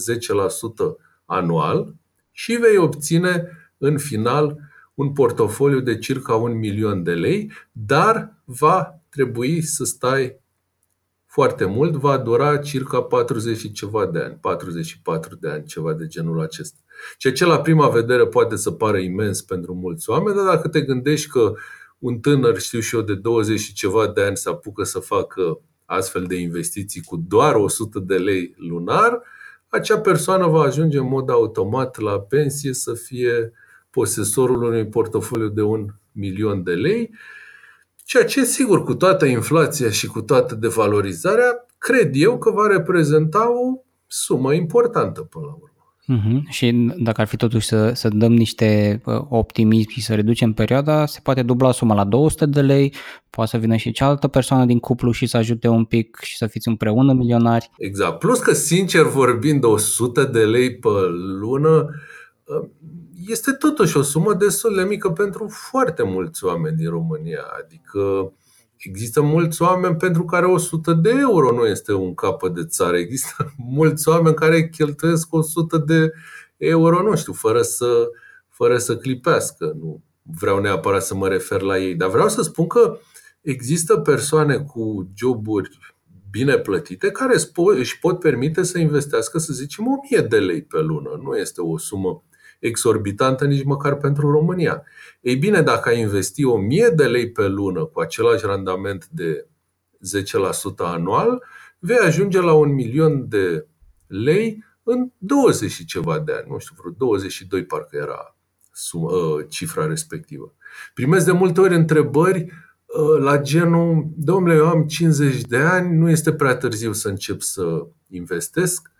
anual și vei obține în final un portofoliu de circa un milion de lei, dar va trebui să stai foarte mult, va dura circa 40 și ceva de ani, 44 de ani, ceva de genul acesta. Ceea ce la prima vedere poate să pară imens pentru mulți oameni, dar dacă te gândești că un tânăr, știu și eu, de 20 și ceva de ani se apucă să facă astfel de investiții cu doar 100 de lei lunar, acea persoană va ajunge în mod automat la pensie să fie posesorul unui portofoliu de un milion de lei, ceea ce, sigur, cu toată inflația și cu toată devalorizarea, cred eu că va reprezenta o sumă importantă până la urmă. Uh-huh. Și dacă ar fi totuși să, să dăm niște uh, optimism și să reducem perioada, se poate dubla suma la 200 de lei, poate să vină și cealaltă persoană din cuplu și să ajute un pic și să fiți împreună milionari. Exact. Plus că, sincer vorbind, 100 de lei pe lună uh, este totuși o sumă destul de mică pentru foarte mulți oameni din România. Adică Există mulți oameni pentru care 100 de euro nu este un capăt de țară. Există mulți oameni care cheltuiesc 100 de euro, nu știu, fără să, fără să clipească. Nu vreau neapărat să mă refer la ei, dar vreau să spun că există persoane cu joburi bine plătite care își pot permite să investească, să zicem, 1000 de lei pe lună. Nu este o sumă exorbitantă nici măcar pentru România. Ei bine, dacă ai investi 1000 de lei pe lună cu același randament de 10% anual, vei ajunge la un milion de lei în 20 și ceva de ani. Nu știu, vreo 22 parcă era suma, ă, cifra respectivă. Primesc de multe ori întrebări ă, la genul, domnule, eu am 50 de ani, nu este prea târziu să încep să investesc?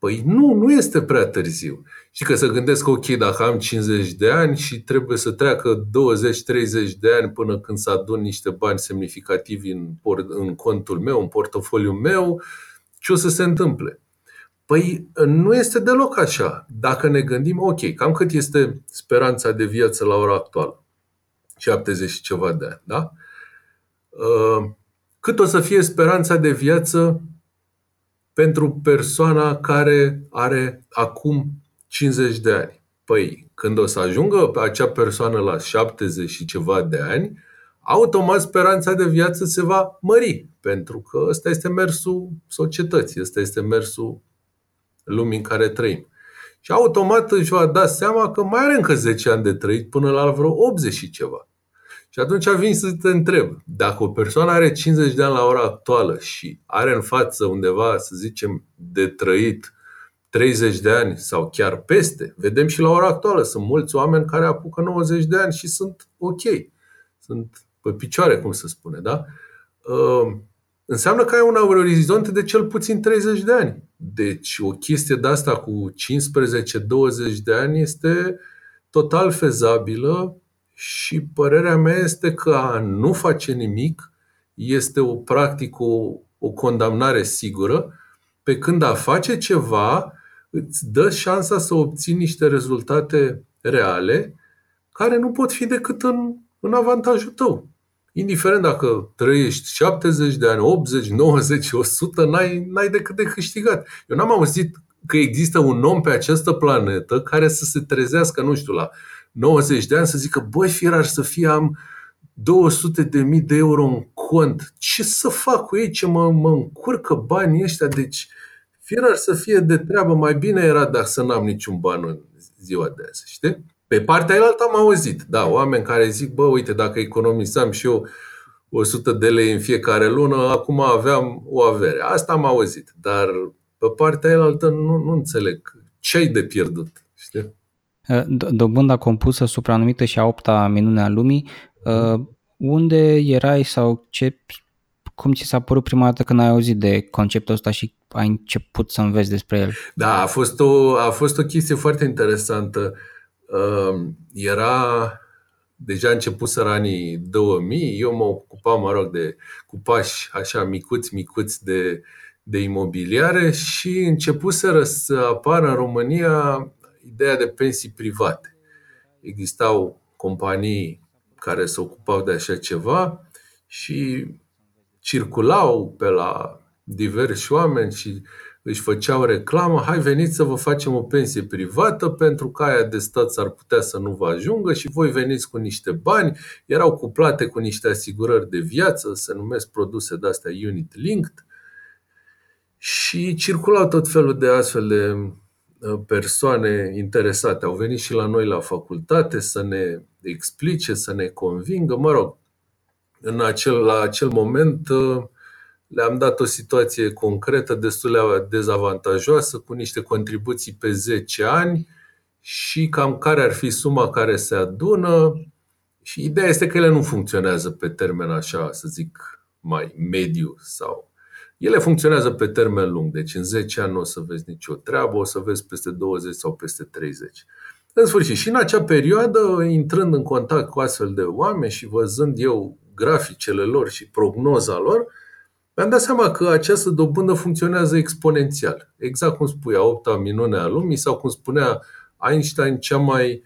Păi nu, nu este prea târziu. Și că să gândesc, ok, dacă am 50 de ani și trebuie să treacă 20-30 de ani până când să adun niște bani semnificativi în, în contul meu, în portofoliul meu, ce o să se întâmple? Păi nu este deloc așa. Dacă ne gândim, ok, cam cât este speranța de viață la ora actuală? 70 și ceva de ani, da? Uh, cât o să fie speranța de viață pentru persoana care are acum 50 de ani. Păi, când o să ajungă acea persoană la 70 și ceva de ani, automat speranța de viață se va mări, pentru că ăsta este mersul societății, ăsta este mersul lumii în care trăim. Și automat își va da seama că mai are încă 10 ani de trăit până la vreo 80 și ceva. Și atunci vin să te întreb, dacă o persoană are 50 de ani la ora actuală și are în față undeva, să zicem, de trăit 30 de ani sau chiar peste, vedem și la ora actuală, sunt mulți oameni care apucă 90 de ani și sunt ok, sunt pe picioare, cum se spune, da? Uh, înseamnă că ai un orizont de cel puțin 30 de ani. Deci o chestie de asta cu 15-20 de ani este total fezabilă și părerea mea este că a nu face nimic este o practică, o, o condamnare sigură, pe când a face ceva îți dă șansa să obții niște rezultate reale care nu pot fi decât în, în avantajul tău. Indiferent dacă trăiești 70 de ani, 80, 90, 100, n-ai, n-ai decât de câștigat. Eu n-am auzit că există un om pe această planetă care să se trezească, nu știu, la 90 de ani să zică, băi, firar să fie, am 200 de mii de euro în cont. Ce să fac cu ei? Ce mă, mă încurcă banii ăștia? Deci, firar să fie de treabă, mai bine era dacă să n-am niciun ban în ziua de azi, știi? Pe partea aia am auzit, da, oameni care zic, bă, uite, dacă economisam și eu 100 de lei în fiecare lună, acum aveam o avere. Asta am auzit, dar pe partea aia nu, nu înțeleg ce ai de pierdut, știi? Dobânda compusă supranumită și a opta minune a lumii, uh, unde erai sau ce, cum ți s-a părut prima dată când ai auzit de conceptul ăsta și ai început să înveți despre el? Da, a fost o, a fost o chestie foarte interesantă. Uh, era deja început să anii 2000, eu mă ocupam, mă rog, de, cu pași așa micuți, micuți de, de imobiliare și începuseră să apară în România ideea de pensii private. Existau companii care se ocupau de așa ceva și circulau pe la diversi oameni și își făceau reclamă, hai veniți să vă facem o pensie privată pentru că aia de stat ar putea să nu vă ajungă și voi veniți cu niște bani, erau cuplate cu niște asigurări de viață, se numesc produse de astea unit linked și circulau tot felul de astfel de persoane interesate au venit și la noi la facultate să ne explice, să ne convingă. Mă rog, în acel, la acel moment le-am dat o situație concretă destul de dezavantajoasă, cu niște contribuții pe 10 ani și cam care ar fi suma care se adună. Și ideea este că ele nu funcționează pe termen așa, să zic, mai mediu sau ele funcționează pe termen lung, deci în 10 ani nu o să vezi nicio treabă, o să vezi peste 20 sau peste 30. În sfârșit, și în acea perioadă, intrând în contact cu astfel de oameni și văzând eu graficele lor și prognoza lor, mi-am dat seama că această dobândă funcționează exponențial. Exact cum spui, a opta minune a lumii sau cum spunea Einstein, cea mai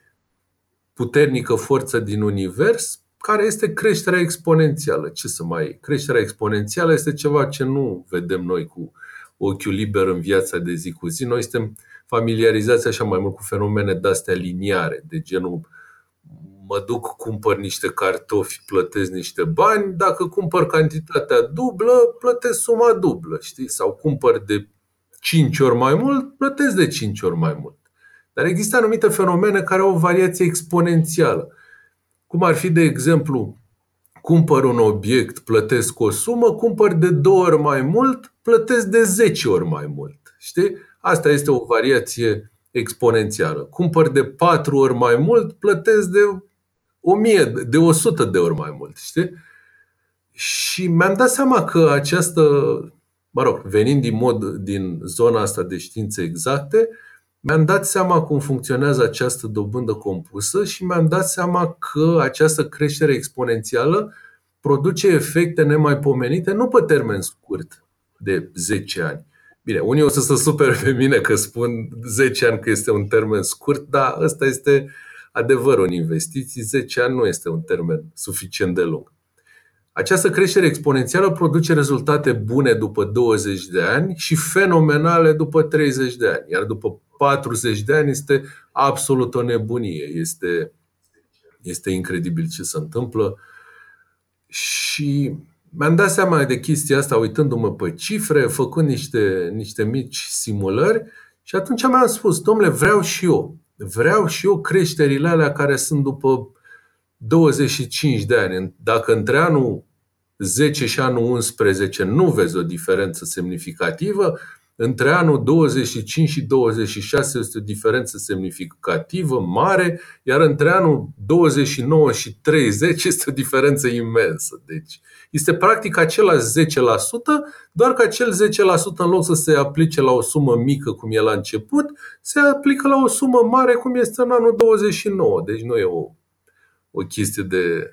puternică forță din univers, care este creșterea exponențială. Ce să mai... Creșterea exponențială este ceva ce nu vedem noi cu ochiul liber în viața de zi cu zi. Noi suntem familiarizați așa mai mult cu fenomene de-astea liniare, de genul mă duc, cumpăr niște cartofi, plătesc niște bani, dacă cumpăr cantitatea dublă, plătesc suma dublă, știi? Sau cumpăr de 5 ori mai mult, plătesc de 5 ori mai mult. Dar există anumite fenomene care au o variație exponențială. Cum ar fi, de exemplu, cumpăr un obiect, plătesc o sumă, cumpăr de două ori mai mult, plătesc de 10 ori mai mult. Știi? Asta este o variație exponențială. Cumpăr de patru ori mai mult, plătesc de 1000, de 100 de ori mai mult, știi? Și mi-am dat seama că această, mă rog, venind din mod din zona asta de științe exacte, mi-am dat seama cum funcționează această dobândă compusă și mi-am dat seama că această creștere exponențială produce efecte nemaipomenite nu pe termen scurt de 10 ani. Bine, unii o să se supere pe mine că spun 10 ani că este un termen scurt, dar ăsta este adevărul în investiții. 10 ani nu este un termen suficient de lung. Această creștere exponențială produce rezultate bune după 20 de ani și fenomenale după 30 de ani. Iar după 40 de ani este absolut o nebunie. Este, este incredibil ce se întâmplă. Și mi-am dat seama de chestia asta uitându-mă pe cifre, făcând niște, niște mici simulări și atunci mi-am spus, domnule, vreau și eu. Vreau și eu creșterile alea care sunt după 25 de ani. Dacă între anul 10 și anul 11 nu vezi o diferență semnificativă, între anul 25 și 26 este o diferență semnificativă, mare, iar între anul 29 și 30 este o diferență imensă. Deci este practic același 10%, doar că acel 10% în loc să se aplice la o sumă mică cum e la început, se aplică la o sumă mare cum este în anul 29. Deci nu e o, o chestie de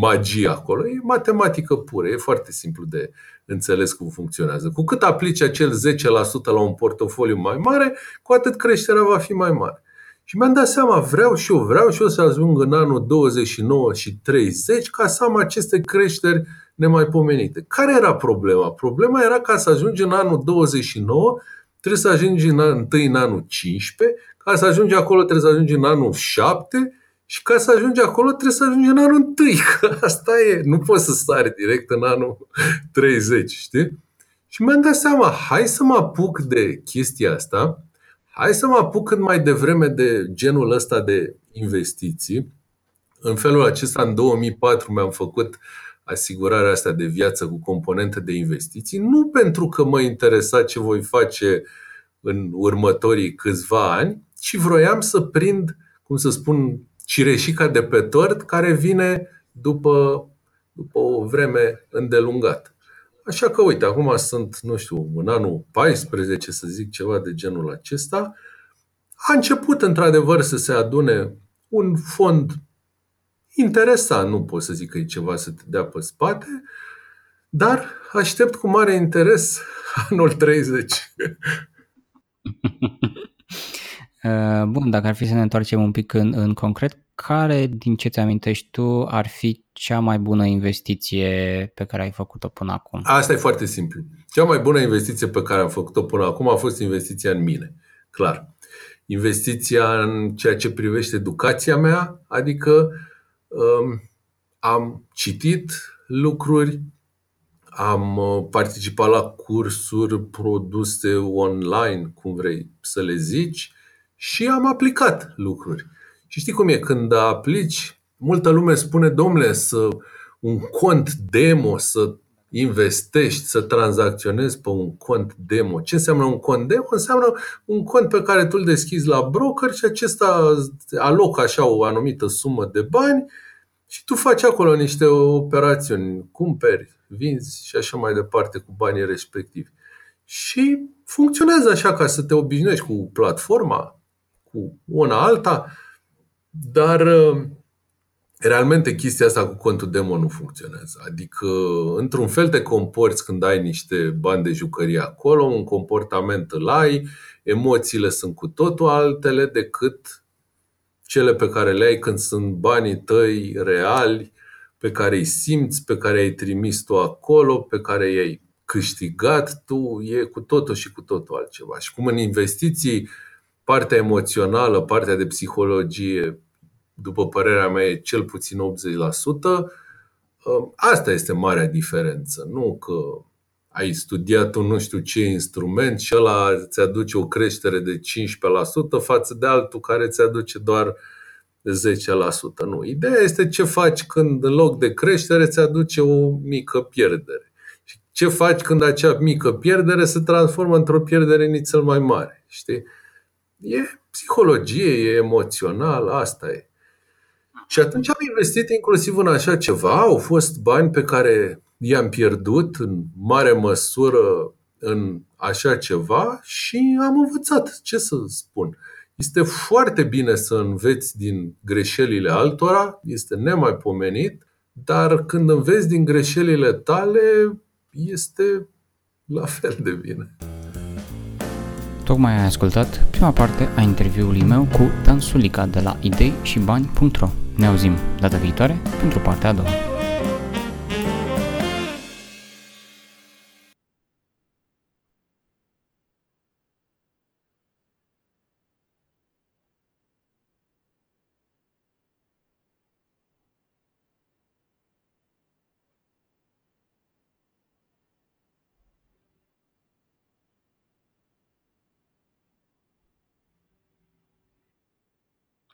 magie acolo. E matematică pură, e foarte simplu de înțeles cum funcționează. Cu cât aplici acel 10% la un portofoliu mai mare, cu atât creșterea va fi mai mare. Și mi-am dat seama, vreau și eu, vreau și eu să ajung în anul 29 și 30 ca să am aceste creșteri nemaipomenite. Care era problema? Problema era ca să ajungi în anul 29, trebuie să ajungi în anul, întâi în anul 15, ca să ajungi acolo trebuie să ajungi în anul 7 și ca să ajungi acolo trebuie să ajungi în anul întâi, că asta e, nu poți să sari direct în anul 30, știi? Și mi-am dat seama, hai să mă apuc de chestia asta, hai să mă apuc cât mai devreme de genul ăsta de investiții. În felul acesta, în 2004, mi-am făcut asigurarea asta de viață cu componente de investiții, nu pentru că mă interesa ce voi face în următorii câțiva ani, ci vroiam să prind, cum să spun, cireșica de pe tort care vine după, după o vreme îndelungată. Așa că, uite, acum sunt, nu știu, în anul 14, să zic ceva de genul acesta, a început într-adevăr să se adune un fond interesant, nu pot să zic că e ceva să te dea pe spate, dar aștept cu mare interes anul 30. Uh, bun, dacă ar fi să ne întoarcem un pic în, în concret, care din ce ți-amintești tu ar fi cea mai bună investiție pe care ai făcut-o până acum? Asta e foarte simplu. Cea mai bună investiție pe care am făcut-o până acum a fost investiția în mine. Clar. Investiția în ceea ce privește educația mea, adică um, am citit lucruri, am uh, participat la cursuri produse online, cum vrei să le zici, și am aplicat lucruri. Și știi cum e, când aplici, multă lume spune, domnule, să un cont demo, să investești, să tranzacționezi pe un cont demo. Ce înseamnă un cont demo? Înseamnă un cont pe care tu îl deschizi la broker și acesta alocă așa o anumită sumă de bani și tu faci acolo niște operațiuni, cumperi, vinzi și așa mai departe cu banii respectivi. Și funcționează așa ca să te obișnuiești cu platforma, cu una alta, dar realmente chestia asta cu contul demo nu funcționează. Adică, într-un fel te comporți când ai niște bani de jucărie acolo, un comportament îl ai, emoțiile sunt cu totul altele decât cele pe care le ai când sunt banii tăi reali, pe care îi simți, pe care ai trimis tu acolo, pe care i-ai câștigat tu, e cu totul și cu totul altceva. Și cum în investiții, partea emoțională, partea de psihologie după părerea mea, e cel puțin 80%. Asta este marea diferență. Nu că ai studiat un nu știu ce instrument și ăla îți aduce o creștere de 15% față de altul care îți aduce doar 10%. Nu. Ideea este ce faci când în loc de creștere îți aduce o mică pierdere. Și ce faci când acea mică pierdere se transformă într-o pierdere nițel mai mare. Știi? E psihologie, e emoțional, asta e. Și atunci am investit inclusiv în așa ceva. Au fost bani pe care i-am pierdut în mare măsură în așa ceva și am învățat. Ce să spun? Este foarte bine să înveți din greșelile altora, este nemaipomenit, dar când înveți din greșelile tale, este la fel de bine. Tocmai ai ascultat prima parte a interviului meu cu Dan Sulica de la idei și bani.ro. Ne auzim data viitoare pentru partea a doua.